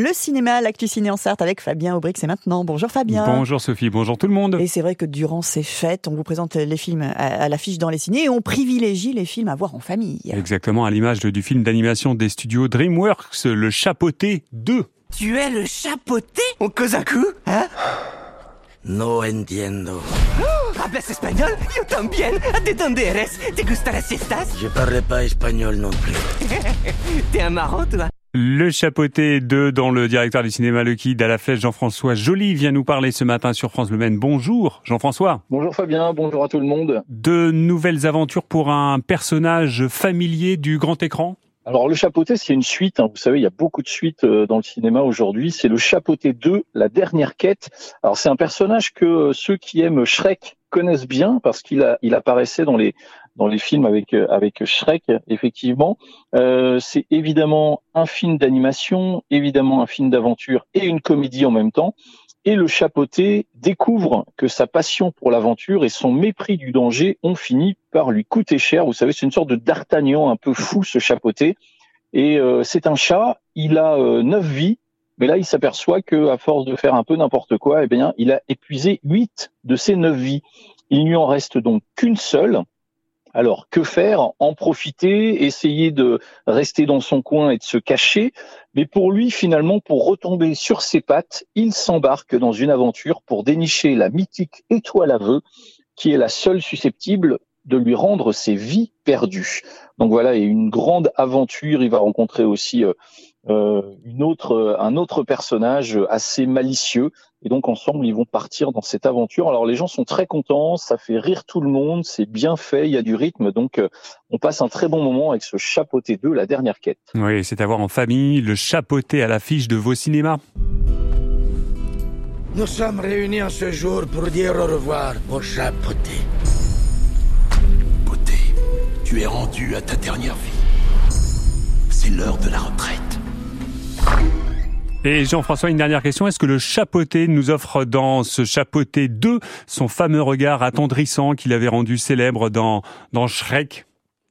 Le cinéma, l'actu ciné en Sarthe avec Fabien Aubric, c'est maintenant. Bonjour Fabien. Bonjour Sophie, bonjour tout le monde. Et c'est vrai que durant ces fêtes, on vous présente les films à, l'affiche dans les ciné et on privilégie les films à voir en famille. Exactement, à l'image du film d'animation des studios DreamWorks, Le Chapoté 2. Tu es le chapoté On cause un coup, hein? No entiendo. Oh, ¿Hablas español? Yo también. ¿De dónde eres? ¿Te gusta las siestas? Je parle pas espagnol non plus. T'es un marrant, toi? Le chapeauté 2 dans le directeur du cinéma Le Kid à la flèche Jean-François Joly vient nous parler ce matin sur France Le Maine. Bonjour Jean-François. Bonjour Fabien, bonjour à tout le monde. De nouvelles aventures pour un personnage familier du grand écran? Alors le chapeauté, c'est une suite. Hein. Vous savez, il y a beaucoup de suites euh, dans le cinéma aujourd'hui. C'est le chapeauté 2, la dernière quête. Alors c'est un personnage que euh, ceux qui aiment Shrek connaissent bien parce qu'il il apparaissait dans les dans les films avec euh, avec Shrek. Effectivement, euh, c'est évidemment un film d'animation, évidemment un film d'aventure et une comédie en même temps. Et le chapeauté découvre que sa passion pour l'aventure et son mépris du danger ont fini par lui coûter cher. Vous savez, c'est une sorte de d'Artagnan un peu fou, ce chapeauté. Et euh, c'est un chat, il a euh, neuf vies, mais là, il s'aperçoit que à force de faire un peu n'importe quoi, eh bien, il a épuisé huit de ses neuf vies. Il n'y en reste donc qu'une seule, alors, que faire? En profiter, essayer de rester dans son coin et de se cacher. Mais pour lui, finalement, pour retomber sur ses pattes, il s'embarque dans une aventure pour dénicher la mythique étoile à vœux, qui est la seule susceptible de lui rendre ses vies perdues. Donc voilà, et une grande aventure. Il va rencontrer aussi euh, une autre, un autre personnage assez malicieux. Et donc ensemble, ils vont partir dans cette aventure. Alors les gens sont très contents, ça fait rire tout le monde, c'est bien fait, il y a du rythme. Donc euh, on passe un très bon moment avec ce chapeauté 2, la dernière quête. Oui, c'est à voir en famille, le chapeauté à l'affiche de vos cinémas. Nous sommes réunis en ce jour pour dire au revoir au chapeauté. Beauté, tu es rendu à ta dernière vie. C'est l'heure de la retraite. Et Jean-François, une dernière question. Est-ce que le chapeauté nous offre dans ce chapeauté 2 son fameux regard attendrissant qu'il avait rendu célèbre dans, dans Shrek?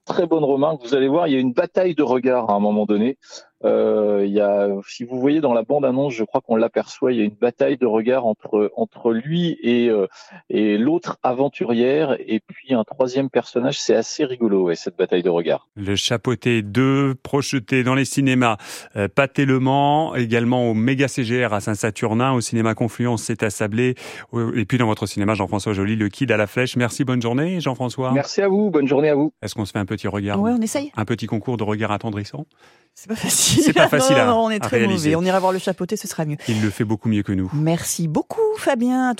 Très bonne remarque. Vous allez voir, il y a une bataille de regards à un moment donné. Euh, il y a, si vous voyez dans la bande-annonce, je crois qu'on l'aperçoit, il y a une bataille de regard entre entre lui et euh, et l'autre aventurière et puis un troisième personnage. C'est assez rigolo, ouais, cette bataille de regard. Le chapeauté 2 projeté dans les cinémas euh, Pâté Le Mans, également au Méga CGR à Saint-Saturnin, au cinéma Confluence, c'est à Sablé, et puis dans votre cinéma Jean-François Joly, le Kid à la Flèche. Merci, bonne journée Jean-François. Merci à vous, bonne journée à vous. Est-ce qu'on se fait un petit regard Ouais, on essaye. Un petit concours de regard attendrissant c'est pas facile. C'est pas facile non, on est très mauvais. On ira voir le chapeauté, ce sera mieux. Il le fait beaucoup mieux que nous. Merci beaucoup, Fabien.